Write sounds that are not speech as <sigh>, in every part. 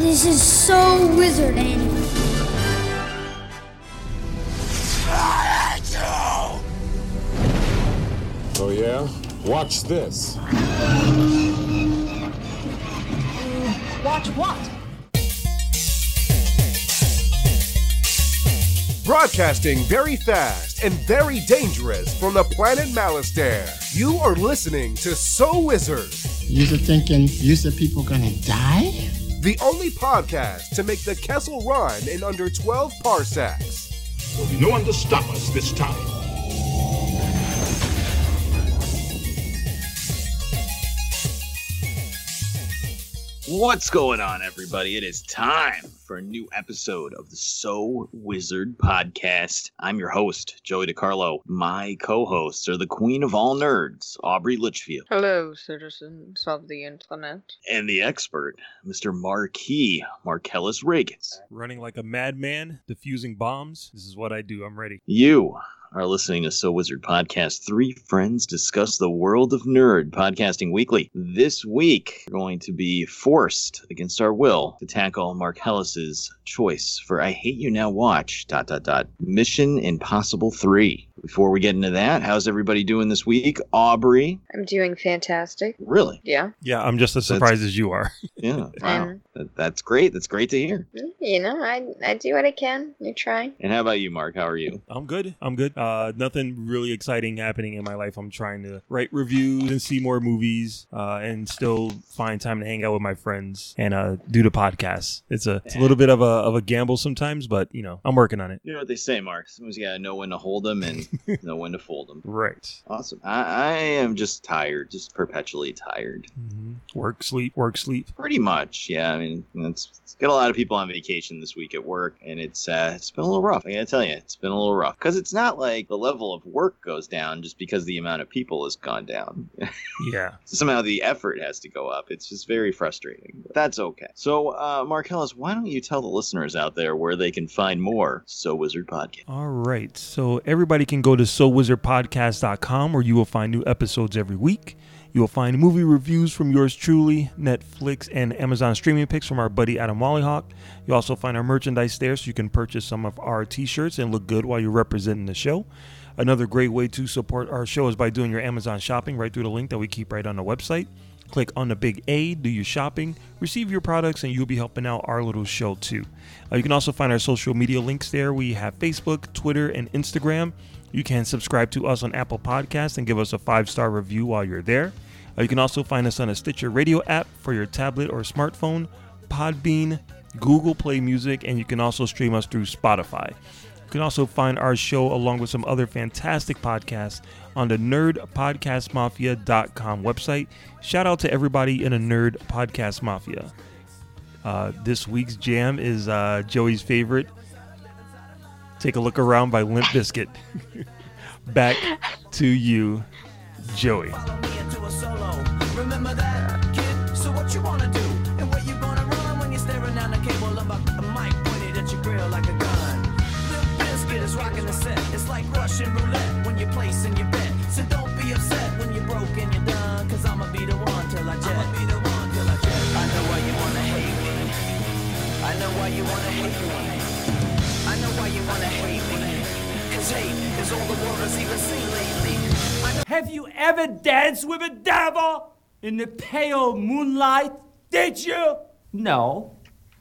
This is so wizard, Annie. Oh yeah? Watch this. Watch what? Broadcasting very fast and very dangerous from the planet Malastare. You are listening to So Wizard, You are thinking, you said people gonna die? The only podcast to make the Kessel run in under 12 parsecs. There'll be no one to stop us this time. What's going on, everybody? It is time for a new episode of the So Wizard podcast. I'm your host, Joey DiCarlo. My co hosts are the queen of all nerds, Aubrey Litchfield, Hello, citizens of the internet. and the expert, Mr. Marquis Marcellus Reagans. running like a madman, defusing bombs. This is what I do. I'm ready. You are listening to So Wizard Podcast. Three friends discuss the world of nerd, podcasting weekly. This week, we're going to be forced against our will to tackle Marcellus's choice for I Hate You Now Watch, dot, dot, dot, Mission Impossible 3. Before we get into that, how's everybody doing this week? Aubrey? I'm doing fantastic. Really? Yeah, Yeah, I'm just as That's- surprised as you are. <laughs> Yeah. Wow. That- That's great. That's great to hear. you know, I I do what I can. I try. And how about you, Mark? How are you? I'm good. I'm good. Uh, nothing really exciting happening in my life. I'm trying to write reviews and see more movies, uh, and still find time to hang out with my friends and uh, do the podcast. It's a it's a little bit of a of a gamble sometimes, but you know I'm working on it. You know what they say, Mark. Sometimes you gotta know when to hold them and <laughs> know when to fold them. Right. Awesome. I, I am just tired, just perpetually tired. hmm Work, sleep, work, sleep. Pretty much, yeah. I mean, it's, it's got a lot of people on vacation this week at work, and it's uh, it's been a little rough. I gotta tell you, it's been a little rough because it's not like the level of work goes down just because the amount of people has gone down. <laughs> Yeah. Somehow the effort has to go up. It's just very frustrating. But that's okay. So, uh, Marcellus, why don't you tell the listeners out there where they can find more So Wizard podcast? All right. So everybody can go to SoWizardPodcast.com where you will find new episodes every week. You will find movie reviews from yours truly, Netflix and Amazon streaming picks from our buddy Adam Wallyhawk. You also find our merchandise there so you can purchase some of our t-shirts and look good while you're representing the show. Another great way to support our show is by doing your Amazon shopping right through the link that we keep right on the website. Click on the big A, do your shopping, receive your products, and you'll be helping out our little show too. Uh, you can also find our social media links there. We have Facebook, Twitter, and Instagram. You can subscribe to us on Apple Podcasts and give us a five star review while you're there. Uh, you can also find us on a Stitcher radio app for your tablet or smartphone, Podbean, Google Play Music, and you can also stream us through Spotify. You can also find our show along with some other fantastic podcasts on the nerdpodcastmafia.com website. Shout out to everybody in the Nerd Podcast Mafia. Uh, this week's jam is uh, Joey's favorite. Take a look around by Limp Bizkit. <laughs> Back to you, Joey. Remember that, kid? So what you wanna do? And where you gonna run when you're staring down the cable of a, a mic pointed at your grill like a gun? Limp Bizkit is rocking the set. It's like Russian roulette when you're placing your bet. So don't be upset when you're broke and you're done. Cause I'ma be the one till I jet. I'ma be the one till I jet. I know why you wanna hate me. I know why you wanna hate me. Have you ever danced with a devil in the pale moonlight? Did you? No,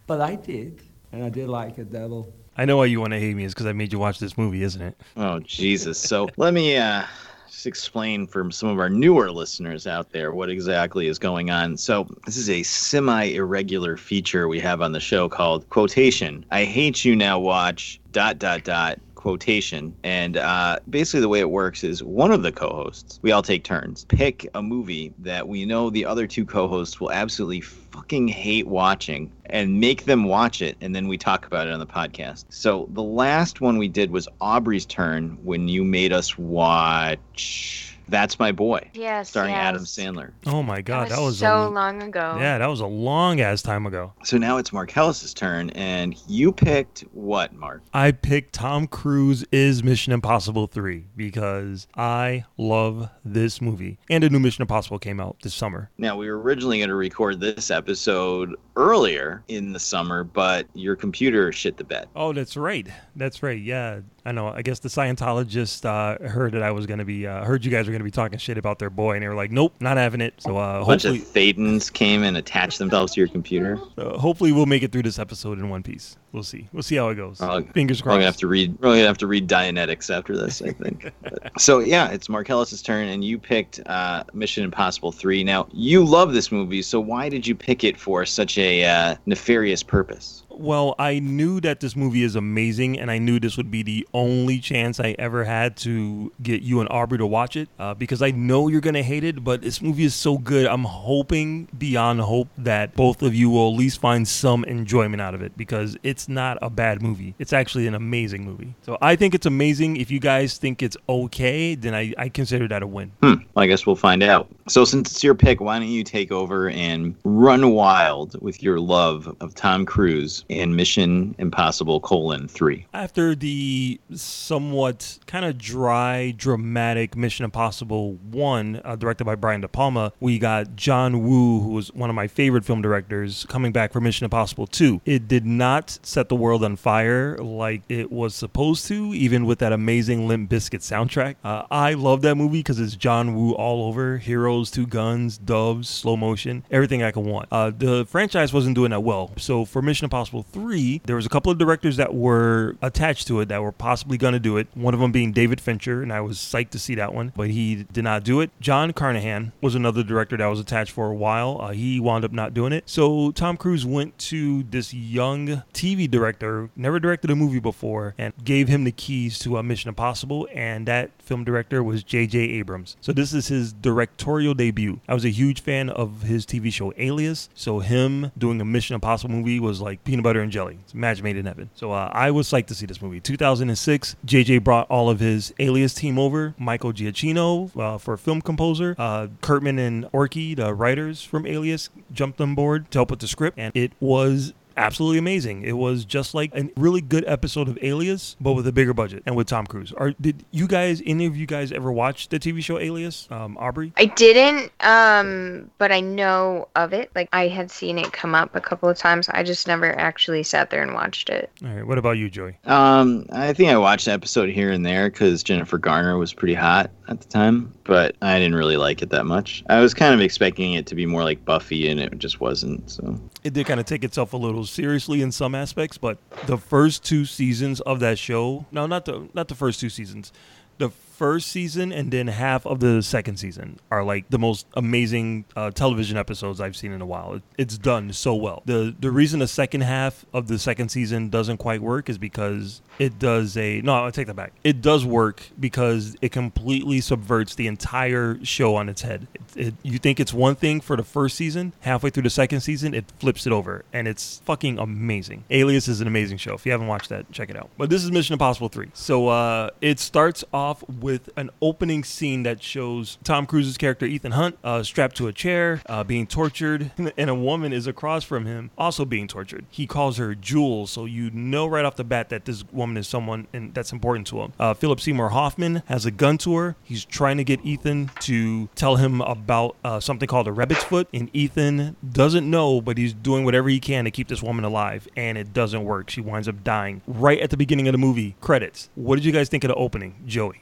but I did. And I did like a devil. I know why you want to hate me is because I made you watch this movie, isn't it? Oh Jesus! So let me uh, just explain for some of our newer listeners out there what exactly is going on. So this is a semi-irregular feature we have on the show called quotation. I hate you now. Watch dot dot dot quotation and uh, basically the way it works is one of the co-hosts we all take turns pick a movie that we know the other two co-hosts will absolutely fucking hate watching and make them watch it and then we talk about it on the podcast. So the last one we did was aubrey's turn when you made us watch That's My Boy, Yes. starring yes. Adam Sandler. Oh my god, that was, so a, long ago. Yeah, that was a long ass time ago. So now it's Marcellus's turn, and you picked what, Mark? I picked Tom Cruise is Mission Impossible 3 because I love this movie. And a new Mission Impossible came out this summer. Now, we were originally going to record this episode earlier in the summer, but your computer shit the bed. Oh, that's right. That's right. Yeah. I know. I guess the Scientologist uh, heard that I was going to be, uh, heard you guys were going to be talking shit about their boy, and they were like, nope, not having it. So uh, A bunch hopefully, of Thetans came and attached themselves to your computer. uh, hopefully we'll make it through this episode in one piece. We'll see. We'll see how it goes. Oh, Fingers We're gonna have to read. We're gonna have to read Dianetics after this, I think. But- <laughs> so yeah, it's Mark Marcellus's turn, and you picked uh, Mission Impossible Three. Now you love this movie, so why did you pick it for such a uh, nefarious purpose? Well, I knew that this movie is amazing, and I knew this would be the only chance I ever had to get you and Aubrey to watch it uh, because I know you're going to hate it, but this movie is so good. I'm hoping beyond hope that both of you will at least find some enjoyment out of it because it's not a bad movie. It's actually an amazing movie. So I think it's amazing. If you guys think it's okay, then I, I consider that a win. Hmm. Well, I guess we'll find out. So since it's your pick, why don't you take over and run wild with your love of Tom Cruise in Mission Impossible: colon three? After the somewhat kind of dry, dramatic Mission Impossible 1, uh, directed by Brian De Palma, we got John Woo, who was one of my favorite film directors, coming back for Mission Impossible 2. It did not set the world on fire like it was supposed to, even with that amazing Limp Bizkit soundtrack. Uh, I love that movie because it's John Woo all over heroes, two guns, doves, slow motion, everything I could want. Uh, the franchise wasn't doing that well. So for Mission Impossible 3, there was a couple of directors that were attached to it that were possibly going to do it. One of them being David Fincher, and I was psyched to see that one, but he did not do it. John Carnahan was another director that was attached for a while. Uh, he wound up not doing it. So Tom Cruise went to this young TV director, never directed a movie before, and gave him the keys to uh, Mission Impossible, and that film director was J.J. Abrams. So this is his directorial debut. I was a huge fan of his TV show Alias, so him doing a Mission Impossible movie was like peanut butter and jelly. It's a match made in heaven. So uh, I was psyched to see this movie. 2006, JJ brought all of his Alias team over. Michael Giacchino uh, for film composer. Uh, Kurtzman and Orci, the writers from Alias, jumped on board to help with the script, and it was absolutely amazing. It was just like a really good episode of Alias, but with a bigger budget and with Tom Cruise. Are did you guys, any of you guys, ever watch the TV show Alias? Um, Aubrey. I didn't, um, but I know of it. Like I had seen it come up a couple of times. I just never actually sat there and watched it. All right. What about you, Joey? Um, I think I watched an episode here and there because Jennifer Garner was pretty hot at the time, but I didn't really like it that much. I was kind of expecting it to be more like Buffy, and it just wasn't. So it did kind of take itself a little seriously in some aspects, but the first two seasons of that show, no, not the not the first two seasons. The first season and then half of the second season are like the most amazing uh, television episodes I've seen in a while. It, it's done so well. The the reason the second half of the second season doesn't quite work is because it does a no, I take that back. It does work because it completely subverts the entire show on its head. It, it, you think it's one thing for the first season, halfway through the second season, it flips it over, and it's fucking amazing. Alias is an amazing show. If you haven't watched that, check it out. But this is Mission Impossible 3. So uh, it starts off with an opening scene that shows Tom Cruise's character Ethan Hunt uh, strapped to a chair, uh, being tortured, <laughs> and a woman is across from him, also being tortured. He calls her Jules, so you know right off the bat that this woman is someone and that's important to him. Uh, Philip Seymour Hoffman has a gun to her. He's trying to get Ethan to tell him about uh, something called a rabbit's foot, and Ethan doesn't know, but he's doing whatever he can to keep this woman alive, and it doesn't work. She winds up dying right at the beginning of the movie. Credits. What did you guys think of the opening, Joey?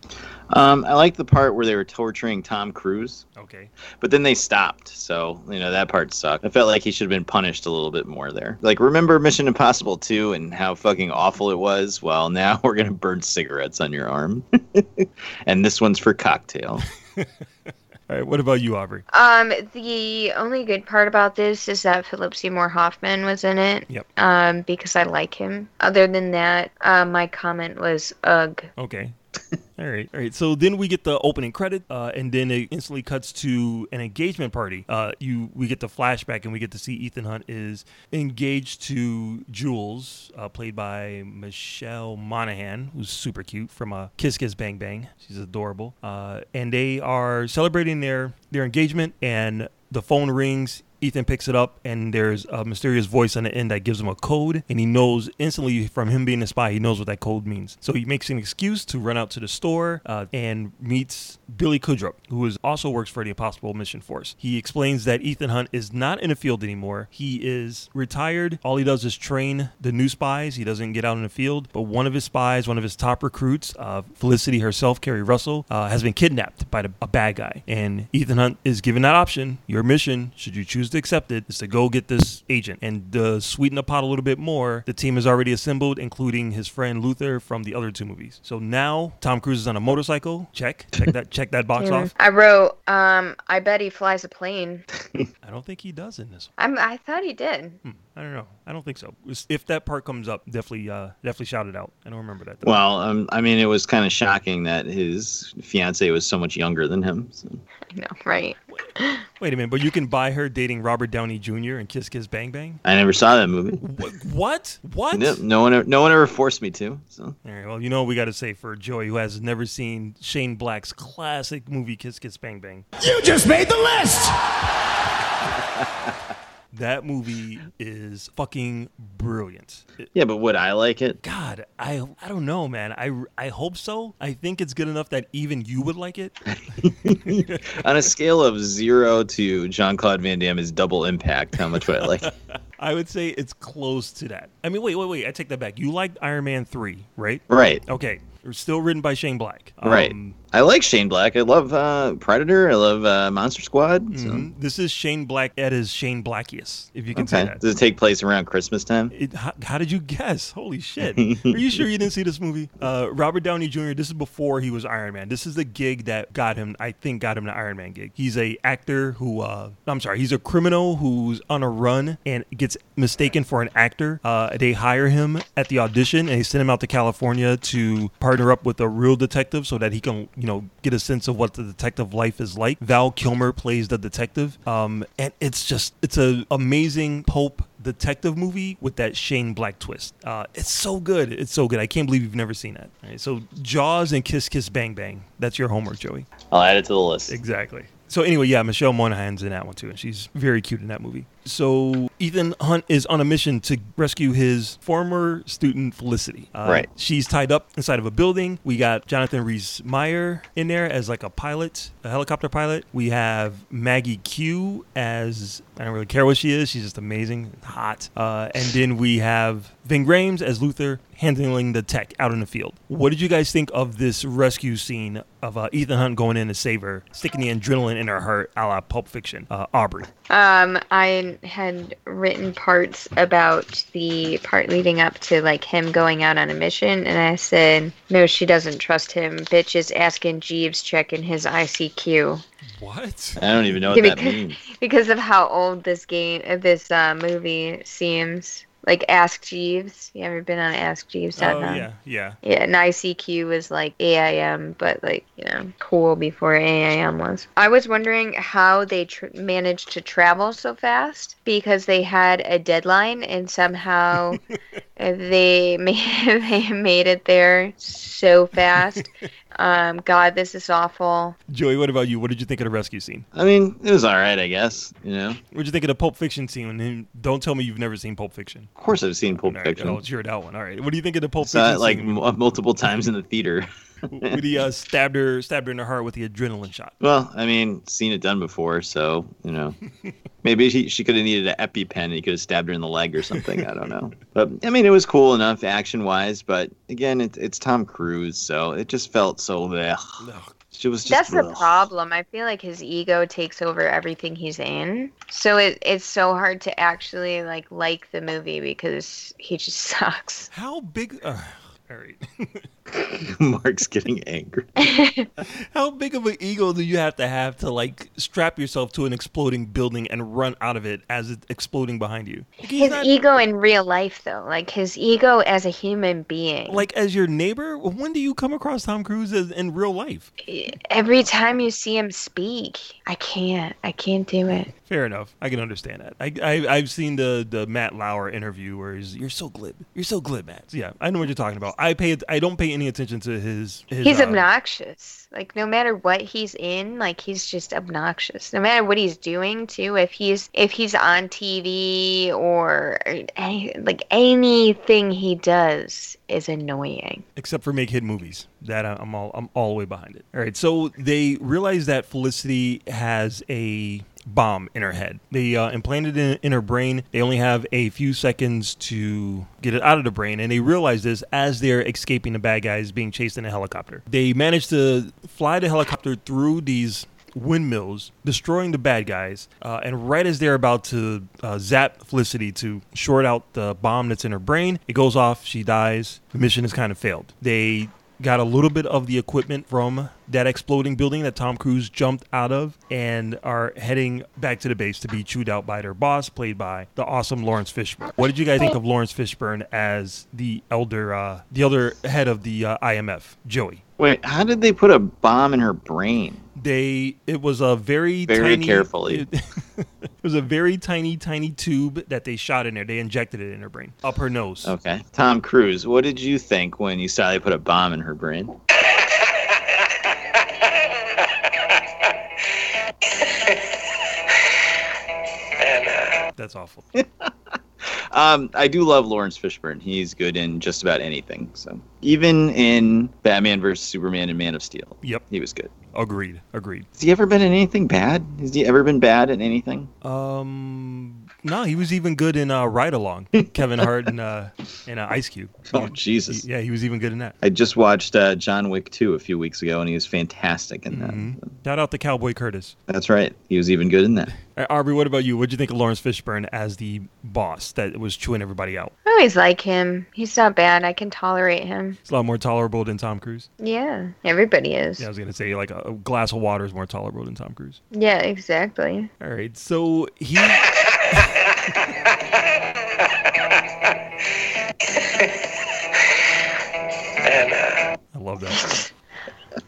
Um, I like the part where they were torturing Tom Cruise. Okay. But then they stopped, so you know that part sucked. I felt like he should have been punished a little bit more there. Like, remember Mission Impossible 2 and how fucking awful it was? Well, <laughs> now we're gonna burn cigarettes on your arm, <laughs> and this one's for cocktail. <laughs> All right. What about you, Aubrey? Um, the only good part about this is that Philip Seymour Hoffman was in it. Yep. Um, because I like him. Other than that, uh, my comment was ugh. Okay. <laughs> All right, all right. So then we get the opening credit, uh, and then it instantly cuts to an engagement party. Uh, you we get the flashback, and we get to see Ethan Hunt is engaged to Jules, uh, played by Michelle Monaghan, who's super cute from uh, Kiss Kiss Bang Bang. She's adorable, uh, and they are celebrating their their engagement. And the phone rings. Ethan picks it up, and there's a mysterious voice on the end that gives him a code, and he knows instantly from him being a spy, he knows what that code means. So he makes an excuse to run out to the store uh, and meets Billy Crudup, who is also works for the Impossible Mission Force. He explains that Ethan Hunt is not in the field anymore. He is retired. All he does is train the new spies. He doesn't get out in the field. But one of his spies, one of his top recruits, uh, Felicity herself, Keri Russell, uh, has been kidnapped by the, a bad guy, and Ethan Hunt is given that option. Your mission, should you choose to accept it, is to go get this agent. And to sweeten the pot a little bit more, the team is already assembled, including his friend Luther from the other two movies. So now Tom Cruise is on a motorcycle. Check, check that, check that box off. I wrote, um, I bet he flies a plane. <laughs> I don't think he does in this. I'm, I thought he did. Hmm, I don't know. I don't think so. If that part comes up, definitely, uh, definitely shout it out. I don't remember that. Though. Well, um, I mean, it was kind of shocking that his fiance was so much younger than him. So. I know, right? Wait a minute, but you can buy her dating Robert Downey Jr. and Kiss Kiss Bang Bang. I never saw that movie. What? What? No, no one, no one ever forced me to. So. All right. Well, you know what we got to say for Joey, who has never seen Shane Black's classic movie Kiss Kiss Bang Bang. You just made the list! <laughs> That movie is fucking brilliant. Yeah, but would I like it? God, I I don't know, man. I I hope so. I think it's good enough that even you would like it. <laughs> On a scale of zero to Jean Claude Van Damme is double impact, how much would I like? it? <laughs> I would say it's close to that. I mean, wait, wait, wait. I take that back. You liked Iron Man 3, right? Right. Okay. It's still written by Shane Black. right. Um, I like Shane Black. I love uh, Predator. I love uh, Monster Squad. So. mhm. This is Shane Black at his Shane Blackiest, if you can say that. Does it take place around Christmas time? It, how, how did you guess? Holy shit. <laughs> Are you sure you didn't see this movie? Uh, Robert Downey Jr., this is before he was Iron Man. This is the gig that got him, I think, got him the Iron Man gig. He's a actor who, uh, I'm sorry, he's a criminal who's on a run and gets mistaken for an actor. Uh, they hire him at the audition and they send him out to California to partner up with a real detective so that he can, you know, get a sense of what the detective life is like. Val Kilmer plays the detective. Um, and it's just, it's an amazing Pope detective movie with that Shane Black twist. Uh, it's so good. It's so good. I can't believe you've never seen that. All right, so Jaws and Kiss Kiss Bang Bang. That's your homework, Joey. I'll add it to the list. Exactly. So anyway, yeah, Michelle Monaghan's in that one too, and she's very cute in that movie. So Ethan Hunt is on a mission to rescue his former student Felicity. Uh, Right. She's tied up inside of a building. We got Jonathan Rhys Meyer in there as like a pilot, a helicopter pilot. We have Maggie Q as I don't really care what she is. She's just amazing, hot. Uh, and then we have Ving Rhames as Luther handling the tech out in the field. What did you guys think of this rescue scene of uh, Ethan Hunt going in to save her, sticking the adrenaline in her heart, a la Pulp Fiction? Uh, Aubrey. Um, I had written parts about the part leading up to like him going out on a mission, and I said, "No, she doesn't trust him. Bitch is asking Jeeves checking his ICQ What? I don't even know <laughs> what that because, means. because of how old this game, uh, this uh, movie seems. Like Ask Jeeves. You ever been on AskJeeves.com? Oh yeah, yeah. Yeah, an ICQ was like AIM, but like, you know, cool before AIM was. I was wondering how they tr- managed to travel so fast because they had a deadline and somehow <laughs> they <laughs> made, they made it there so fast. <laughs> Um, God, this is awful. Joey, what about you? What did you think of the rescue scene? I mean, it was all right, I guess. You know, What did you think of the Pulp Fiction scene? And don't tell me you've never seen Pulp Fiction. Of course I've seen Pulp right, Fiction. Oh, cheer that one. All right. What do you think of the Pulp Fiction it like scene? m- multiple times in the theater. <laughs> when he uh, stabbed her, stabbed her in the heart with the adrenaline shot. Well, I mean, seen it done before, so you know, <laughs> maybe she she could have needed an EpiPen. and He could have stabbed her in the leg or something. I don't know, but I mean, it was cool enough action wise. But again, it, it's Tom Cruise, so it just felt so. Ugh. It was just. That's the problem. I feel like his ego takes over everything he's in. So it, it's so hard to actually like like the movie because he just <laughs> sucks. How big? Uh, all right. <laughs> Mark's getting angry. <laughs> How big of an ego do you have to have to like strap yourself to an exploding building and run out of it as it's exploding behind you? Like, his not- ego in real life, though, like his ego as a human being. like as your neighbor, when do you come across Tom Cruise as, in real life? Every time you see him speak, I can't. I can't do it. Fair enough. I can understand that. I, I I've seen the the Matt Lauer interview where he's you're so glib. You're so glib, Matt. Yeah, I know what you're talking about. I pay I don't pay any attention to his his He's uh, obnoxious. Like no matter what he's in, like he's just obnoxious. No matter what he's doing too. If he's if he's on TV or any, like anything he does is annoying. except for make hit movies. That I- I'm all I'm all the way behind it. All right, so they realize that Felicity has a bomb in her head. They uh, implanted it in, in her brain. They only have a few seconds to get it out of the brain, and they realize this as they're escaping the bad guys being chased in a helicopter. They manage to fly the helicopter through these windmills, destroying the bad guys. Uh, and right as they're about to uh, zap Felicity to short out the bomb that's in her brain, it goes off. She dies. The mission has kind of failed. They got a little bit of the equipment from that exploding building that Tom Cruise jumped out of and are heading back to the base to be chewed out by their boss, played by the awesome Laurence Fishburne. What did you guys think of Laurence Fishburne as the elder, uh, the elder head of the uh, IMF, Joey? Wait, how did they put a bomb in her brain? They it was a very Very tiny, carefully. It, <laughs> it was a very tiny tiny tube that they shot in there they injected it in her brain up her nose Okay. Tom Cruise, what did you think when you saw they put a bomb in her brain? that's awful <laughs> Um, I do love Laurence Fishburne. He's good in just about anything. So even in Batman vs Superman and Man of Steel, yep he was good. Agreed agreed Has he ever been in anything bad? Has he ever been bad in anything? um no he was even good in uh ride along kevin hart and uh and uh, ice cube Oh Jesus! yeah he was even good in that I just watched uh, John Wick 2 a few weeks ago, and he was fantastic in that. Mhm. shout out to cowboy curtis That's right. He was even good in that. All right, Aubrey, what about you? What'd you think of Laurence Fishburne as the boss that was chewing everybody out? I always like him. He's not bad. I can tolerate him. It's a lot more tolerable than Tom Cruise. Yeah, everybody is. Yeah, I was gonna say like a, a glass of water is more tolerable than Tom Cruise. Yeah, exactly. All right, so he. <laughs> I love that.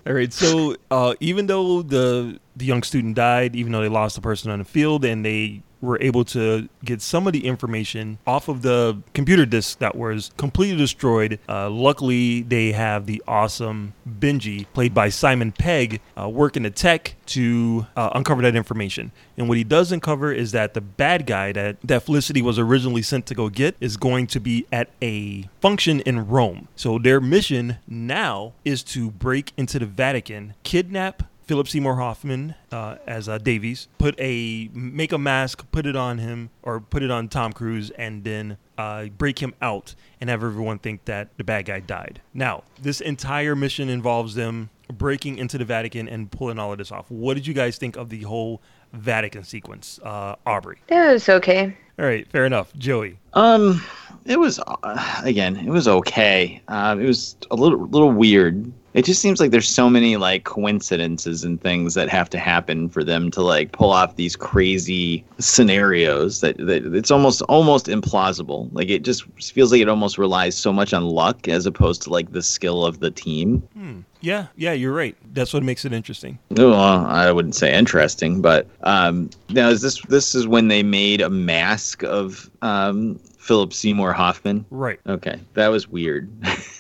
All right, so uh, even though the the young student died, even though they lost the person on the field, and they were able to get some of the information off of the computer disk that was completely destroyed. Uh, luckily, they have the awesome Benji, played by Simon Pegg, uh, working the tech to uh, uncover that information. And what he does uncover is that the bad guy that, that Felicity was originally sent to go get is going to be at a function in Rome. So their mission now is to break into the Vatican, kidnap Philip Seymour Hoffman uh, as uh, Davian, put a make a mask, put it on him or put it on Tom Cruise, and then uh, break him out and have everyone think that the bad guy died. Now, this entire mission involves them breaking into the Vatican and pulling all of this off. What did you guys think of the whole Vatican sequence, uh, Aubrey? It was okay. All right, fair enough. Joey. Um, it was uh, again, it was okay. Um, it was a little little weird. It just seems like there's so many like coincidences and things that have to happen for them to like pull off these crazy scenarios that, that it's almost almost implausible. Like it just feels like it almost relies so much on luck as opposed to like the skill of the team. Hmm. Yeah, yeah, you're right. That's what makes it interesting. Well, I wouldn't say interesting, but um, now is this this is when they made a mask of um, Philip Seymour Hoffman? Right. Okay, that was weird. <laughs>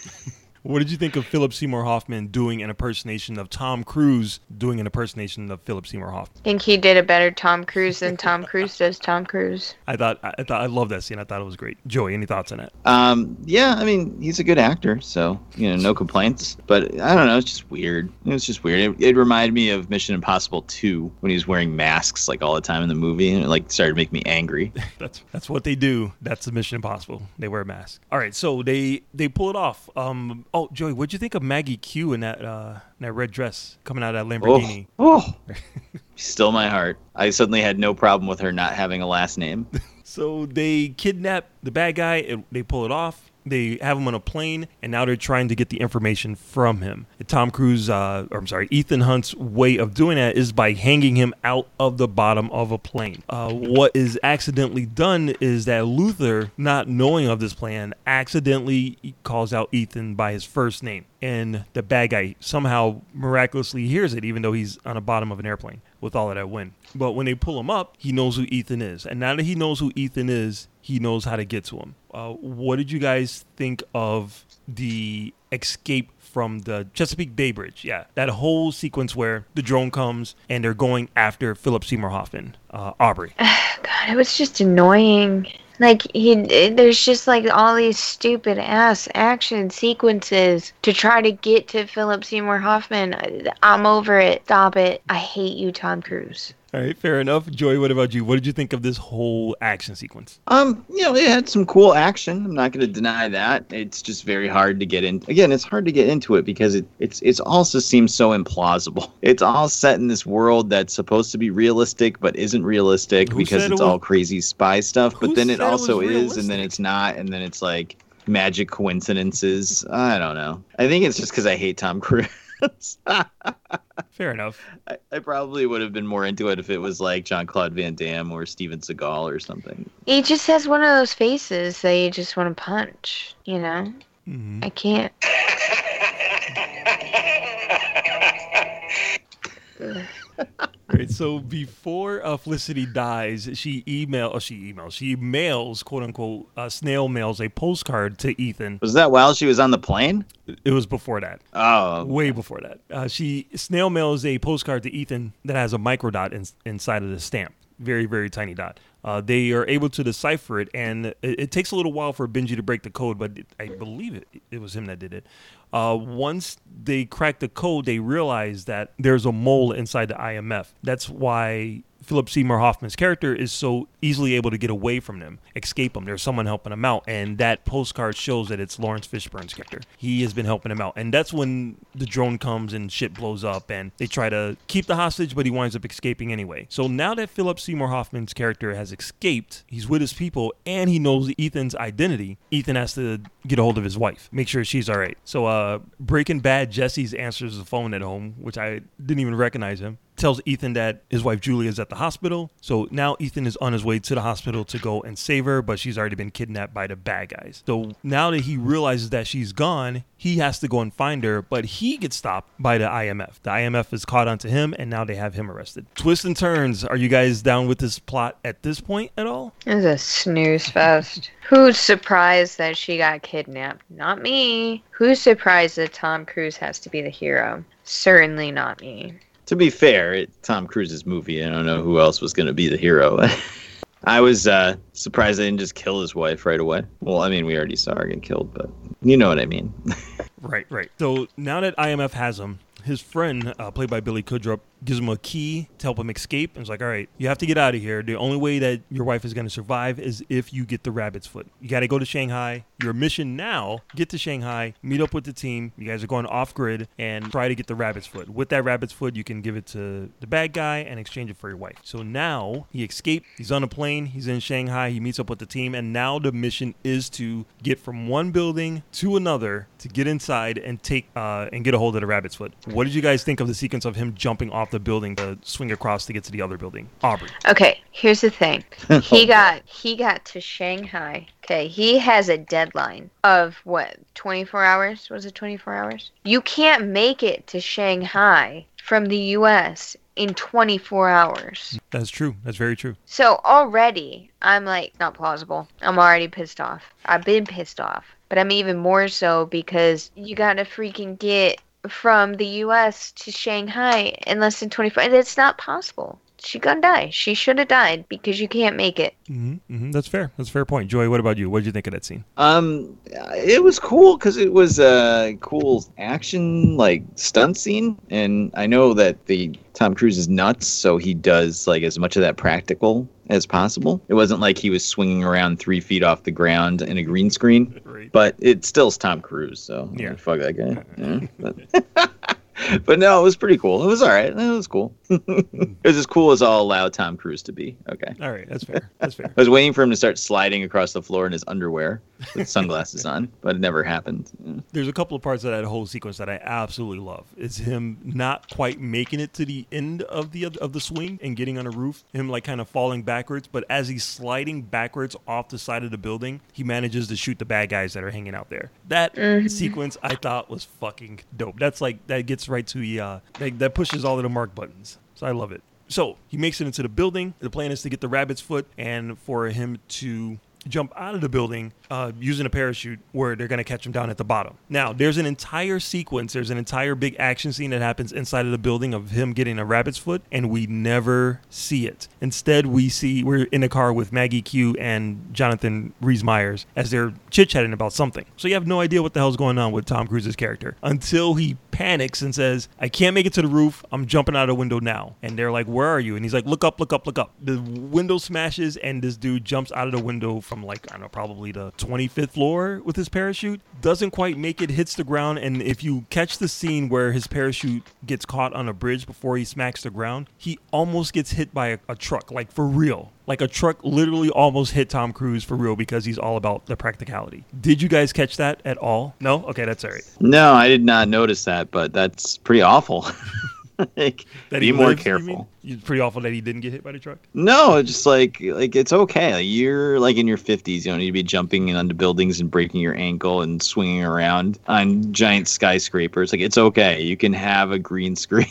What did you think of Philip Seymour Hoffman doing an impersonation of Tom Cruise doing an impersonation of Philip Seymour Hoffman? I think he did a better Tom Cruise than Tom Cruise does Tom Cruise. I thought I thought I love that scene. I thought it was great. Joey, any thoughts on it? um, yeah, I mean he's a good actor, so you know no complaints. But I don't know, it's just weird. It was just weird. It, it reminded me of Mission Impossible 2 when he was wearing masks like all the time in the movie, and it like started to make me angry. <laughs> That's that's what they do. That's the Mission Impossible. They wear a mask. All right, so they they pull it off. Um, oh, Joey, what'd you think of Maggie Q in that uh in that red dress coming out of that Lamborghini? Oh, oh. still my heart. I suddenly had no problem with her not having a last name. <laughs> So they kidnap the bad guy. It, they pull it off. They have him on a plane, and now they're trying to get the information from him. Tom Cruise, uh, or I'm sorry, Ethan Hunt's way of doing that is by hanging him out of the bottom of a plane. Uh, what is accidentally done is that Luther, not knowing of this plan, accidentally calls out Ethan by his first name. And the bad guy somehow miraculously hears it, even though he's on the bottom of an airplane with all of that wind. But when they pull him up, he knows who Ethan is. And now that he knows who Ethan is, he knows how to get to him. Uh, what did you guys think of the escape from the Chesapeake Bay Bridge? Yeah, that whole sequence where the drone comes and they're going after Philip Seymour Hoffman, uh, Aubrey. <sighs> God, it was just annoying. Like he, there's just like all these stupid ass action sequences to try to get to Philip Seymour Hoffman. I'm over it. Stop it. I hate you, Tom Cruise. All right, fair enough. Joy, what about you? What did you think of this whole action sequence? Um, you know, it had some cool action. I'm not going to deny that. It's just very hard to get in. Again, it's hard to get into it because it it's it's also seems so implausible. <laughs> It's all set in this world that's supposed to be realistic but isn't realistic Who because it's it all crazy spy stuff. Who But then it said it also is, and then it's not, and then it's like magic coincidences. I don't know. I think it's just because I hate Tom Cruise. <laughs> <laughs> Fair enough. I, I probably would have been more into it if it was like John Claude Van Damme or Steven Seagal or something. He just has one of those faces that you just want to punch. You know, Mhm. I can't. <laughs> Right, so before uh, Felicity dies, she email, oh, she emails, she mails, quote unquote, uh, snail mails a postcard to Ethan. Was that while she was on the plane? It was before that. Oh, way before that. Uh, she snail mails a postcard to Ethan that has a microdot in, inside of the stamp. Very, very tiny dot. Uh, they are able to decipher it, and it, it takes a little while for Benji to break the code, but I believe it, it was him that did it. Uh, once they crack the code, they realize that there's a mole inside the IMF. That's why Philip Seymour Hoffman's character is so easily able to get away from them, escape them. There's someone helping him out, and that postcard shows that it's Laurence Fishburne's character. He has been helping him out, and that's when the drone comes and shit blows up, and they try to keep the hostage, but he winds up escaping anyway. So now that Philip Seymour Hoffman's character has escaped, he's with his people, and he knows Ethan's identity. Ethan has to get a hold of his wife, make sure she's all right. So, uh, Breaking Bad, Jesse's answers the phone at home, which I didn't even recognize him tells Ethan that his wife Julie is at the hospital. So now Ethan is on his way to the hospital to go and save her, but she's already been kidnapped by the bad guys. So now that he realizes that she's gone, he has to go and find her, but he gets stopped by the IMF. The IMF is caught onto him, and now they have him arrested. Twists and turns. Are you guys down with this plot at this point at all? It was a snooze fest. Who's surprised that she got kidnapped? Not me. Who's surprised that Tom Cruise has to be the hero? Certainly not me. To be fair, it's Tom Cruise's movie. I don't know who else was going to be the hero. <laughs> I was uh, surprised they didn't just kill his wife right away. Well, I mean, we already saw her get killed, but you know what I mean. <laughs> Right, right. So now that IMF has him, his friend, uh, played by Billy Crudup, gives him a key to help him escape. And it's like, all right, you have to get out of here. The only way that your wife is going to survive is if you get the rabbit's foot. You got to go to Shanghai. Your mission now, get to Shanghai, meet up with the team. You guys are going off grid and try to get the rabbit's foot. With that rabbit's foot, you can give it to the bad guy and exchange it for your wife. So now he escaped. He's on a plane. He's in Shanghai. He meets up with the team. And now the mission is to get from one building to another to get inside and take uh, and get a hold of the rabbit's foot. What did you guys think of the sequence of him jumping off the building to swing across to get to the other building? Aubrey. Okay, here's the thing. <laughs> He got he got to Shanghai. Okay, he has a deadline of what? 24 hours? Was it 24 hours? You can't make it to Shanghai from the US in 24 hours. That's true. That's very true. So already I'm like not plausible. I'm already pissed off. I've been pissed off. But I'm even more so because you gotta freaking get from the US to Shanghai in less than 24 and it's not possible. She gonna die. She should have died because you can't make it. hmm hmm That's fair. That's a fair point. Joy, what about you? What did you think of that scene? Um, it was cool because it was a cool action like stunt scene, and I know that the Tom Cruise is nuts, so he does like as much of that practical as possible. It wasn't like he was swinging around three feet off the ground in a green screen, Right. but it still's Tom Cruise, so Yeah. fuck that guy. <laughs> Yeah, but, <laughs> <laughs> but no, it was pretty cool. It was all right. It was cool. <laughs> it was as cool as I'll allow Tom Cruise to be. Okay. All right. That's fair. That's fair. I was waiting for him to start sliding across the floor in his underwear. With sunglasses on, but it never happened. Yeah. There's a couple of parts of that whole sequence that I absolutely love. It's him not quite making it to the end of the of the swing and getting on a roof. Him like kind of falling backwards, but as he's sliding backwards off the side of the building, he manages to shoot the bad guys that are hanging out there. That sequence I thought was fucking dope. That's like that gets right to the uh, that, that pushes all of the mark buttons. So I love it. So he makes it into the building. The plan is to get the rabbit's foot and for him to jump out of the building uh, using a parachute where they're going to catch him down at the bottom. Now, there's an entire sequence, there's an entire big action scene that happens inside of the building of him getting a rabbit's foot, and we never see it. Instead, we see we're in a car with Maggie Q and Jonathan Rhys Myers as they're chit chatting about something. So you have no idea what the hell's going on with Tom Cruise's character until he panics and says, I can't make it to the roof. I'm jumping out of a window now. And they're like, Where are you? And he's like, Look up, look up, look up. The window smashes, and this dude jumps out of the window from like, I don't know, probably the 25th floor with his parachute. Doesn't quite make it, hits the ground. And if you catch the scene where his parachute gets caught on a bridge before he smacks the ground, he almost gets hit by a, a truck, like for real. Like a truck literally almost hit Tom Cruise for real because he's all about the practicality. Did you guys catch that at all? No? Okay, that's all right. No, I did not notice that, but that's pretty awful. <laughs> like, That be more careful. It's pretty awful that he didn't get hit by the truck. No, it's just like like it's okay. Like you're like in your fifties. You don't need to be jumping onto buildings and breaking your ankle and swinging around on giant skyscrapers. Like it's okay. You can have a green <laughs> screen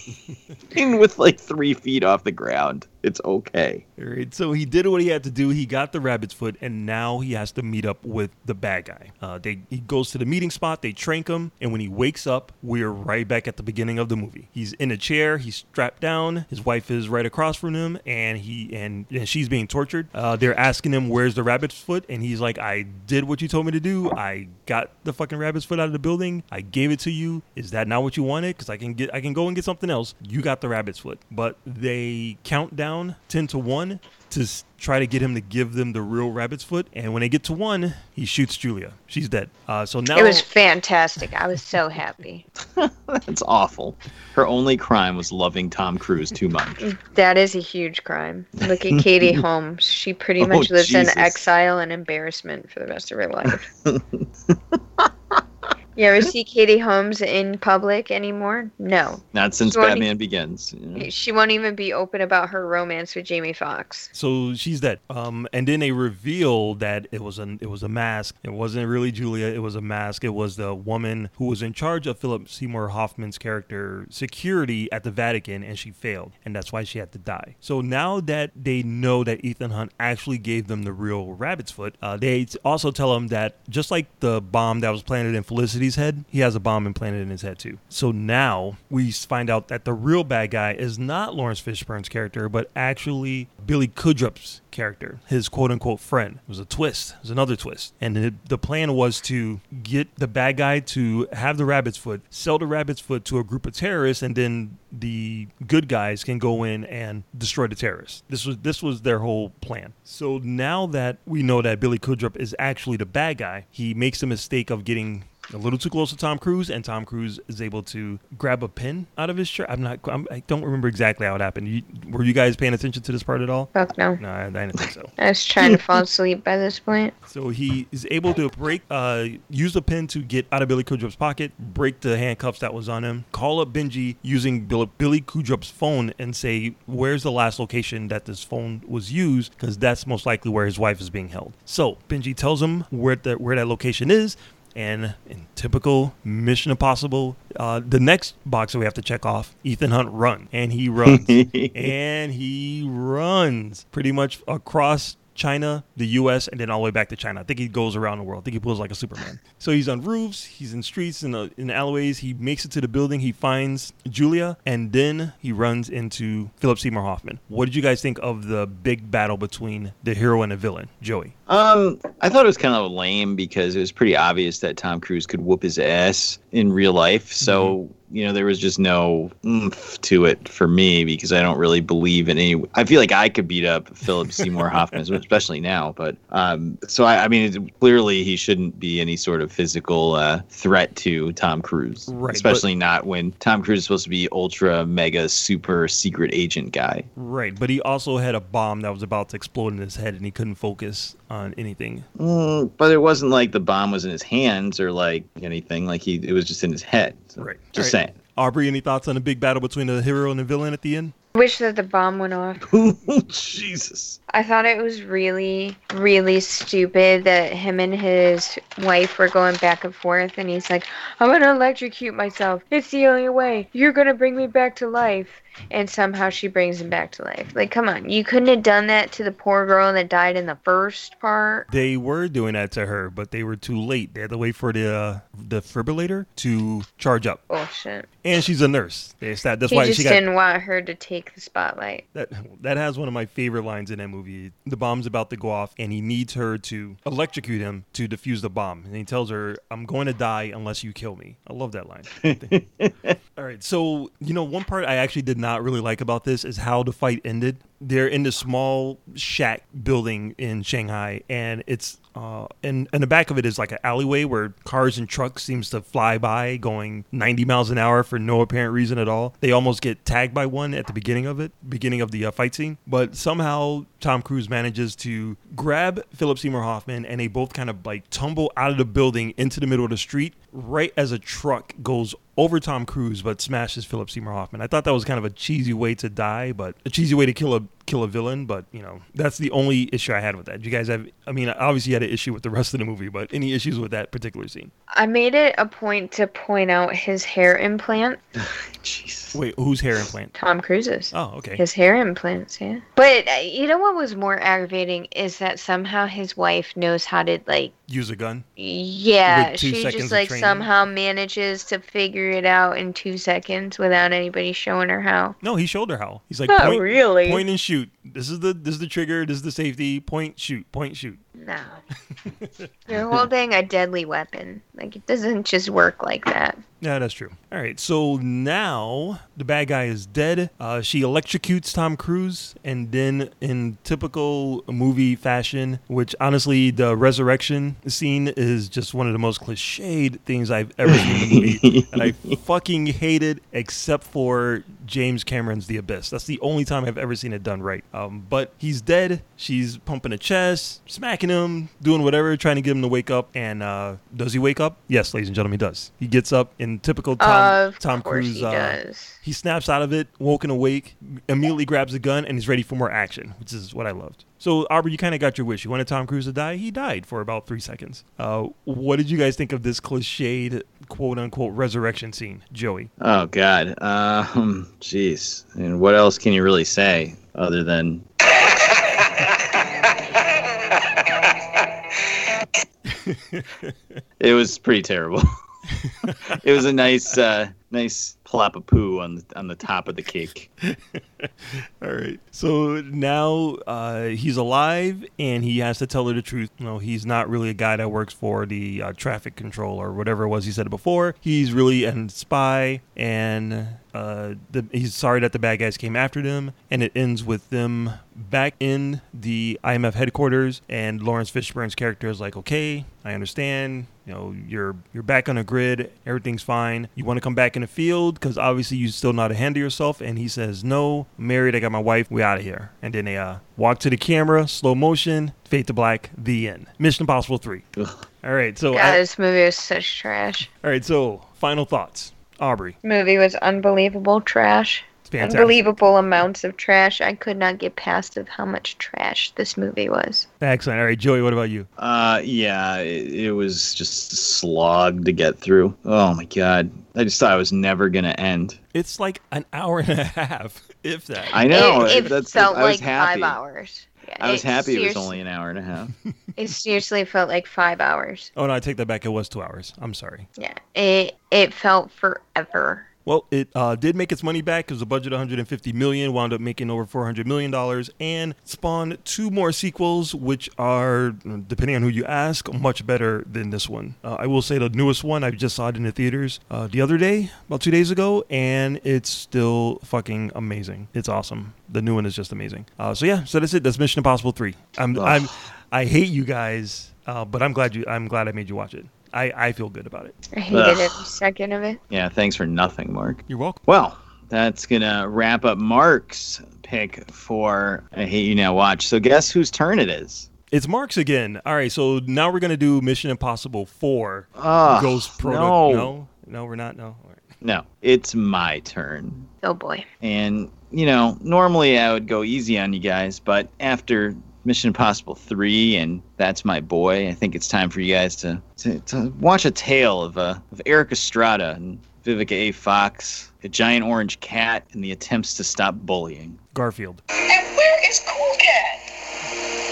with like three feet off the ground. It's okay. All right, so he did what he had to do. He got the rabbit's foot, and now he has to meet up with the bad guy. Uh, they he goes to the meeting spot. They trank him, and when he wakes up, we're right back at the beginning of the movie. He's in a chair. He's strapped down. His wife is right across from him, and he and, and she's being tortured. Uh, they're asking him where's the rabbit's foot, and he's like, "I did what you told me to do. I got the fucking rabbit's foot out of the building. I gave it to you. Is that not what you wanted? Because I can get I can go and get something else. You got the rabbit's foot." But they count down ten to one to try to get him to give them the real rabbit's foot. And when they get to one, he shoots Julia. She's dead. Uh, so now It was fantastic. I was so happy. <laughs> That's awful. Her only crime was loving Tom Cruise too much. That is a huge crime. Look at Katie <laughs> Holmes. She pretty much Oh, lives Jesus. in exile and embarrassment for the rest of her life. <laughs> you ever see Katie Holmes in public anymore? No. Not since Sorry. Batman Begins. you know? She won't even be open about her romance with Jamie Foxx. So she's dead. Um, and then they reveal that it was a it was a mask. It wasn't really Julia. It was a mask. It was the woman who was in charge of Philip Seymour Hoffman's character security at the Vatican, and she failed, and that's why she had to die. So now that they know that Ethan Hunt actually gave them the real rabbit's foot, uh, they also tell him that just like the bomb that was planted in Head, he has a bomb implanted in his head too. So now we find out that the real bad guy is not Laurence Fishburne's character, but actually Billy Crudup's character, his quote unquote friend. It was a twist. It was another twist. And the, the plan was to get the bad guy to have the rabbit's foot, sell the rabbit's foot to a group of terrorists, and then the good guys can go in and destroy the terrorists. This was this was their whole plan. So now that we know that Billy Crudup is actually the bad guy, he makes the mistake of getting a little too close to Tom Cruise, and Tom Cruise is able to grab a pin out of his shirt. I'm not. I'm, I don't remember exactly how it happened. You, were you guys paying attention to this part at all? Fuck no. No, I, I didn't think so. <laughs> I was trying to fall <laughs> asleep by this point. So he is able to break, uh, use the pin to get out of Billy Crudup's pocket, break the handcuffs that was on him, call up Benji using Bill- Billy Crudup's phone and say, where's the last location that this phone was used? Because that's most likely where his wife is being held. So Benji tells him where, the, where that location is. And in typical Mission Impossible, uh, the next box that we have to check off, Ethan Hunt run, and he runs, <laughs> and he runs pretty much across China, the U.S., and then all the way back to China. I think he goes around the world. I think he pulls like a Superman. <laughs> So he's on roofs, he's in streets, in the, in alleyways. He makes it to the building. He finds Julia, and then he runs into Philip Seymour Hoffman. What did you guys think of the big battle between the hero and the villain, Joey? Um, I thought it was kind of lame because it was pretty obvious that Tom Cruise could whoop his ass. In real life. So you know there was just no oomph to it for me because I don't really believe in any. I feel like I could beat up Philip Seymour Hoffman, <laughs> especially now. But um, so I, I mean, it, clearly he shouldn't be any sort of physical uh, threat to Tom Cruise, Right, especially not when Tom Cruise is supposed to be ultra mega super secret agent guy. Right, but he also had a bomb that was about to explode in his head, and he couldn't focus on anything. Mm, but it wasn't like the bomb was in his hands or like anything. Like he, it was just in his head. So, Right. Just All right. saying. Aubrey, any thoughts on the big battle between the hero and the villain at the end? Wish that the bomb went off. <laughs> Oh, Jesus. I thought it was really, really stupid that him and his wife were going back and forth, and he's like, I'm gonna electrocute myself. It's the only way. You're gonna bring me back to life. And somehow she brings him back to life. Like, come on. You couldn't have done that to the poor girl that died in the first part. They were doing that to her, but they were too late. They had to wait for the uh, defibrillator to charge up. Bullshit. And she's a nurse. That's, that, that's he why just she got didn't want her to take the spotlight. that. That has one of my favorite lines in that movie. The bomb's about to go off, and he needs her to electrocute him to defuse the bomb. And he tells her, "I'm going to die unless you kill me." I love that line. <laughs> All right, so you know one part I actually did not really like about this is how the fight ended. They're in this small shack building in Shanghai, and it's uh, and and the back of it is like an alleyway where cars and trucks seems to fly by, going 90 miles an hour for no apparent reason at all. They almost get tagged by one at the beginning of it, beginning of the uh, fight scene, but somehow Tom Cruise manages to grab Philip Seymour Hoffman, and they both kind of like tumble out of the building into the middle of the street right as a truck goes over Tom Cruise but smashes Philip Seymour Hoffman. I thought that was kind of a cheesy way to die, but a cheesy way to kill a kill a villain. But you know, that's the only issue I had with that. Do you guys have? I mean, obviously you had an issue with the rest of the movie, but any issues with that particular scene? I made it a point to point out his hair implant. <laughs> Jesus. Wait, whose hair implant? Tom Cruise's. Oh, okay. His hair implants, yeah. But uh, you know what was more aggravating is that somehow his wife knows how to like Use a gun. yeah, she just like somehow manages to figure it out in 2 seconds without anybody showing her how. No, he showed her how. He's like, Oh, point, really? point and shoot. This is the this is the trigger. This is the safety. Point, shoot. Point, shoot. No. <laughs> You're holding a deadly weapon. Like it doesn't just work like that. Yeah, that's true. All right, so now the bad guy is dead. Uh, she electrocutes Tom Cruise, and then, in typical movie fashion, which honestly, the resurrection scene is just one of the most cliched things I've ever seen in a movie, <laughs> and I fucking hate it, except for James Cameron's The Abyss. That's the only time I've ever seen it done right. Um, but he's dead. She's pumping a chest, smacking him, doing whatever, trying to get him to wake up. And uh, does he wake up? Yes, ladies and gentlemen, he does. He gets up in typical Tom Of Tom Cruise. he uh, he snaps out of it, woken awake, immediately grabs a gun, and is ready for more action, which is what I loved. So, Aubrey, you kind of got your wish. You wanted Tom Cruise to die. He died for about three seconds. Uh, what did you guys think of this cliched, quote unquote, resurrection scene, Joey? Oh God. Um. Jeez. And what else can you really say other than? <laughs> it was pretty terrible. <laughs> it was a nice, uh, nice plop of poo on the on the top of the cake. <laughs> All right. So now uh, he's alive and he has to tell her the truth. No, he's not really a guy that works for the uh, traffic control or whatever it was he said before. He's really a spy and uh, the, he's sorry that the bad guys came after them. And it ends with them back in the IMF headquarters and Laurence Fishburne's character is like, okay, I understand. You know, you're you're back on the grid. Everything's fine. You want to come back in the field because obviously you still know how to handle yourself. And he says, no, I'm married. I got my wife. We out of here. And then they uh, walk to the camera, slow motion, fade to black. The end. Mission Impossible three. All right. So God, I- this movie was such trash. all right. So final thoughts, Aubrey. movie was unbelievable trash. It's fantastic. Unbelievable amounts of trash. I could not get past of how much trash this movie was. Excellent. All right, Joey. What about you? Uh, yeah, it, it was just a slog to get through. Oh my God. I just thought it was never gonna end. It's like an hour and a half, if that. I know. it, it that's, felt I like happy. five hours. Yeah, I was it happy it was only an hour and a half. <laughs> It seriously felt like five hours. Oh no, I take that back. It was two hours. I'm sorry. Yeah, it it felt forever. Well, it uh, did make its money back. It was a budget of 150 million, wound up making over 400 million dollars, and spawned two more sequels, which are, depending on who you ask, much better than this one. Uh, I will say the newest one, I just saw it in the theaters uh, the other day, about two days ago, and it's still fucking amazing. It's awesome. The new one is just amazing. Uh, so yeah, so that's it. That's Mission Impossible three. I'm, I'm, I hate you guys, uh, but I'm glad you. I'm glad I made you watch it. I, I feel good about it. I hated Ugh. every second of it. Yeah, thanks for nothing, Mark. You're welcome. Well, that's gonna wrap up Mark's pick for I Hate You Now Watch. So guess whose turn it is? It's Mark's again. All right, so now we're gonna do Mission Impossible Four. Ah, Ghost Proto. no. no, no, we're not. No. All right. No, it's my turn. Oh boy. And, you know, normally I would go easy on you guys, but after Mission Impossible 3 and That's My Boy, I think it's time for you guys to, to, to watch a tale of, uh, of Erik Estrada and Vivica A. Fox, a giant orange cat, and the attempts to stop bullying. Garfield. And where is Cool Cat?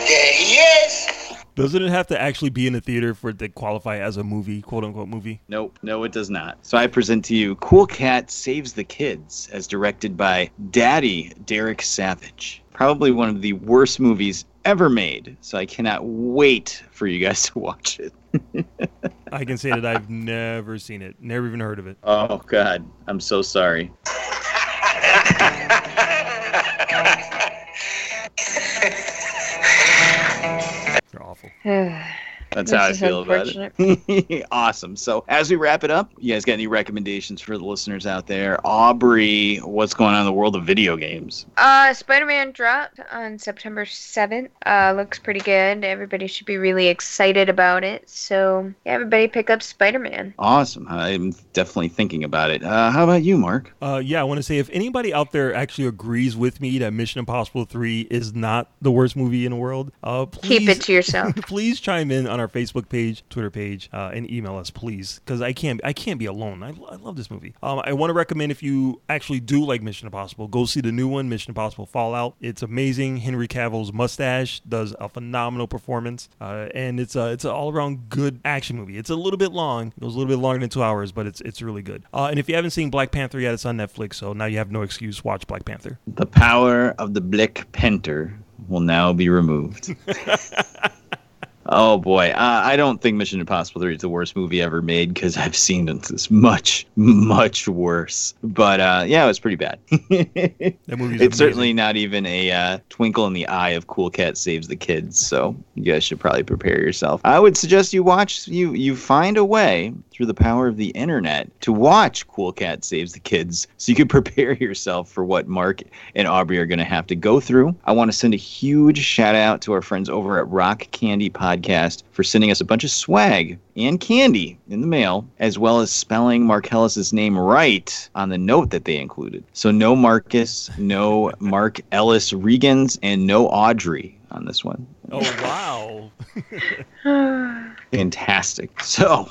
There he is. Doesn't it have to actually be in a theater for it to qualify as a movie, quote unquote movie? Nope, no, it does not. So I present to you Cool Cat Saves the Kids, as directed by Daddy Derek Savage. Probably one of the worst movies ever made, so I cannot wait for you guys to watch it. I can say that I've never seen it, never even heard of it. Oh, God, I'm so sorry. They're awful. That's This how I feel about it. <laughs> awesome. So, as we wrap it up, you guys got any recommendations for the listeners out there? Aubrey, what's going on in the world of video games? Uh, Spider-Man dropped on September 7th. Uh, looks pretty good. Everybody should be really excited about it. So, yeah, everybody pick up Spider-Man. Awesome. I'm definitely thinking about it. Uh, how about you, Mark? Uh, yeah, I want to say if anybody out there actually agrees with me that Mission Impossible 3 is not the worst movie in the world, uh, please, Keep it to yourself. <laughs> please chime in on our Facebook page, Twitter page, uh, and email us, please, because I can't I can't be alone. I, I love this movie. Um, I want to recommend if you actually do like Mission Impossible, go see the new one, Mission Impossible Fallout. It's amazing. Henry Cavill's mustache does a phenomenal performance, uh, and it's a it's an all around good action movie. It's a little bit long. It goes a little bit longer than two hours, but it's it's really good. Uh, and if you haven't seen Black Panther yet, it's on Netflix, so now you have no excuse. Watch Black Panther. The power of the Blick Penter will now be removed. <laughs> oh boy, uh, I don't think Mission Impossible 3 is the worst movie ever made because <laughs> I've seen this much, much worse. But uh, yeah, it was pretty bad. <laughs> That movie's it's certainly not even a uh, twinkle in the eye of Cool Cat Saves the Kids. So you guys should probably prepare yourself. I would suggest you watch you you find a way through the power of the internet to watch Cool Cat Saves the Kids, so you can <laughs> prepare yourself for what Mark and Aubrey are going to have to go through. I want to send a huge shout out to our friends over at Rock Candy Podcast for sending us a bunch of swag and candy in the mail, as well as spelling Marcellus's name right on the note that they included. So no Marcus, no Mark Ellis Regans, and no Audrey on this one. Oh wow! <laughs> Fantastic. <laughs> So,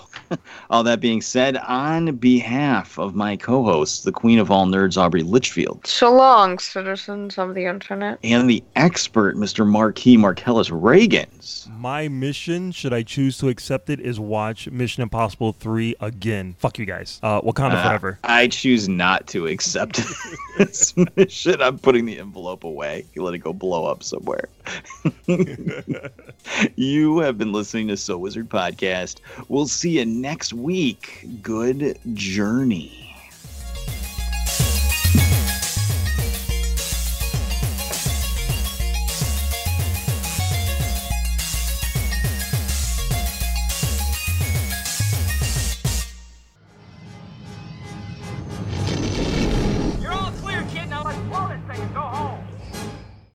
all that being said, on behalf of my co host, the queen of all nerds, Aubrey Litchfield, So long, citizens of the internet. and the expert, Mr. Marquis Marcellus Reagans, My mission, should I choose to accept it, is watch Mission Impossible 3 again. Fuck you guys. Uh, Wakanda uh, forever. I choose not to accept <laughs> this mission. I'm putting the envelope away. You let it go blow up somewhere. <laughs> you have been listening to So Wizard Nerd podcast. We'll see you next week. Good journey.